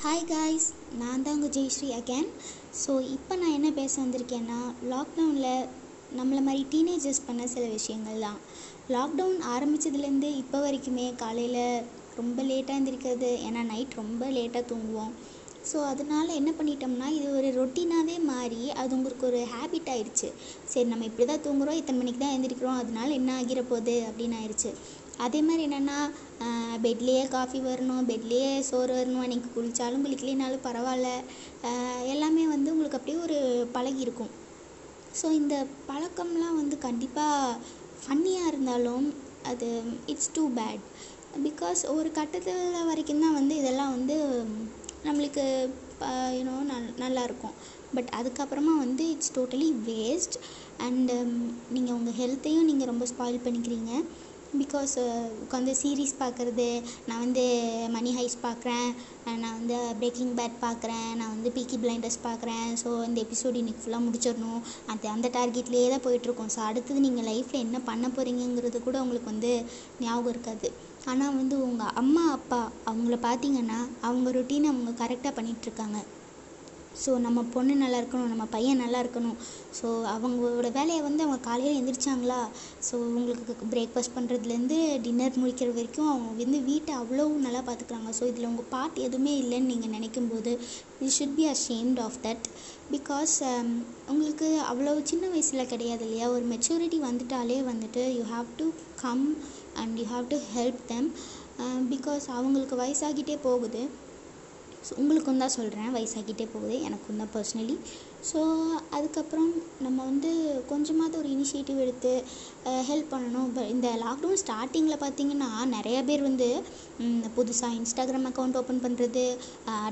Hi guys நான் தான் உங்கள் ஜெயஸ்ரீ அகேன் ஸோ இப்போ நான் என்ன பேச வந்திருக்கேன்னா லாக்டவுனில் நம்மளை மாதிரி டீனேஜர்ஸ் பண்ண சில விஷயங்கள் தான். லாக்டவுன் ஆரம்பித்ததுலேருந்து இப்போ வரைக்குமே காலையில் ரொம்ப லேட்டாக எழுந்திரிக்கிறது ஏன்னா நைட் ரொம்ப லேட்டாக தூங்குவோம். ஸோ அதனால் என்ன பண்ணிட்டோம்னா இது ஒரு ரொட்டீனாகவே மாறி அது உங்களுக்கு ஒரு ஹேபிட் ஆயிடுச்சு. சரி நம்ம இப்படி தான் தூங்குறோம் இத்தனை மணிக்கு தான் எழுந்திரிக்கிறோம் அதனால என்ன ஆகிற போகுது அப்படின்னு ஆயிடுச்சு. அதே மாதிரி என்னென்னா பெட்லேயே காஃபி வரணும் பெட்லேயே சோறு வரணும் அன்றைக்கி குளித்தாலும் குளிக்கலைனாலும் பரவாயில்ல. எல்லாமே வந்து உங்களுக்கு அப்படியே ஒரு பழகி இருக்கும். ஸோ இந்த பழக்கம்லாம் வந்து கண்டிப்பாக ஃபன்னியாக இருந்தாலும் அது இட்ஸ் டூ பேட் பிகாஸ் ஒரு கட்டத்தில் வரைக்கும் தான் வந்து இதெல்லாம் வந்து நம்மளுக்கு யூனோ நல் நல்லாயிருக்கும் பட் அதுக்கப்புறமா வந்து இட்ஸ் டோட்டலி வேஸ்ட் அண்டு நீங்கள் உங்கள் ஹெல்த்தையும் நீங்கள் ரொம்ப ஸ்பாயில் பண்ணிக்கிறீங்க. பிகாஸ் uh, உட்காந்து சீரீஸ் பார்க்குறது நான் வந்து மணி ஹைஸ் பார்க்குறேன் நான் வந்து பிரேக்கிங் பேட் பார்க்குறேன் நான் வந்து பீக்கி பிளைண்டர்ஸ் பார்க்குறேன் ஸோ இந்த எபிசோட் இன்னைக்கு ஃபுல்லாக முடிச்சிடணும். அது அந்த டார்கெட்லேயே தான் போயிட்டுருக்கோம். ஸோ அடுத்தது நீங்கள் லைஃப்பில் என்ன பண்ண போகிறீங்கங்கிறது கூட உங்களுக்கு வந்து ஞாபகம் இருக்காது. ஆனால் வந்து உங்கள் அம்மா அப்பா அவங்கள பார்த்தீங்கன்னா அவங்க ரொட்டீனை அவங்க கரெக்டாக பண்ணிகிட்ருக்காங்க ஸோ நம்ம பொண்ணு நல்லா இருக்கணும் நம்ம பையன் நல்லா இருக்கணும். ஸோ அவங்களோட வேலையை வந்து அவங்க காலையில் எந்திரிச்சாங்களா? ஸோ உங்களுக்கு பிரேக்ஃபாஸ்ட் பண்ணுறதுலேருந்து டின்னர் முடிக்கிற வரைக்கும் அவங்க வந்து வீட்டை அவ்வளோ நல்லா பார்த்துக்குறாங்க ஸோ இதில் உங்கள் பார்ட் எதுவுமே இல்லைன்னு நீங்கள் நினைக்கும் போது you should be ashamed of that because உங்களுக்கு அவ்வளோ சின்ன வயசில் கிடையாது இல்லையா? ஒரு மெச்சூரிட்டி வந்துட்டாலே வந்துட்டு you have to come and you have to help them because அவங்களுக்கு வயசாகிட்டே போகுது. உங்களுக்கும் தான் சொல்கிறேன் வயசாகிட்டே போகுது எனக்கும் தான் பர்சனலி ஸோ அதுக்கப்புறம் நம்ம வந்து கொஞ்சமாவது ஒரு இனிஷியேட்டிவ் எடுத்து ஹெல்ப் பண்ணணும். இப்போ இந்த லாக்டவுன் ஸ்டார்டிங்கில் பார்த்தீங்கன்னா நிறைய பேர் வந்து புதுசாக இன்ஸ்டாகிராம் அக்கௌண்ட் ஓப்பன் பண்ணுறது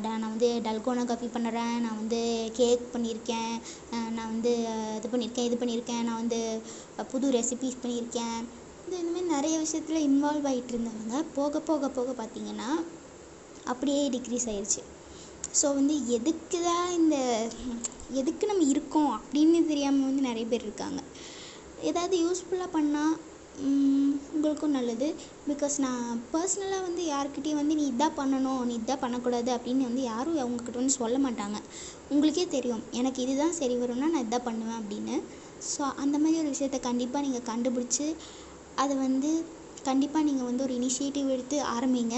நான் வந்து டல்கோனா காஃபி பண்ணுறேன் நான் வந்து கேக் பண்ணியிருக்கேன் நான் வந்து இது பண்ணியிருக்கேன் இது பண்ணியிருக்கேன் நான் வந்து புது ரெசிபிஸ் பண்ணியிருக்கேன். இது இந்தமாதிரி நிறைய விஷயத்தில் இன்வால்வ் ஆகிட்டு இருந்தவங்க போக போக போக பார்த்தீங்கன்னா அப்படியே டிக்ரீஸ் ஆயிடுச்சு ஸோ வந்து எதுக்கு தான் இந்த எதுக்கு நம்ம இருக்கோம் அப்படின்னு தெரியாமல் வந்து நிறைய பேர் இருக்காங்க. ஏதாவது யூஸ்ஃபுல்லாக பண்ணால் உங்களுக்கும் நல்லது. பிகாஸ் நான் பர்சனலாக வந்து யார்கிட்டயும் வந்து நீ இதான் பண்ணணும் நீ இதான் பண்ணக்கூடாது அப்படின்னு வந்து யாரும் அவங்கக்கிட்ட வந்து சொல்ல மாட்டாங்க. உங்களுக்கே தெரியும். எனக்கு இதுதான் சரி வரும்னா நான் இதான் பண்ணுவேன் அப்படின்னு. ஸோ அந்த மாதிரி ஒரு விஷயத்த கண்டிப்பாக நீங்கள் கண்டுபிடிச்சி அதை வந்து கண்டிப்பாக நீங்கள் வந்து ஒரு இனிஷியேட்டிவ் எடுத்து ஆரம்பிங்க.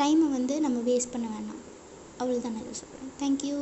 டைமை வந்து நம்ம வேஸ்ட் பண்ண வேணாம். அவ்வளோதான் நான் சொல்கிறேன் தேங்க்யூ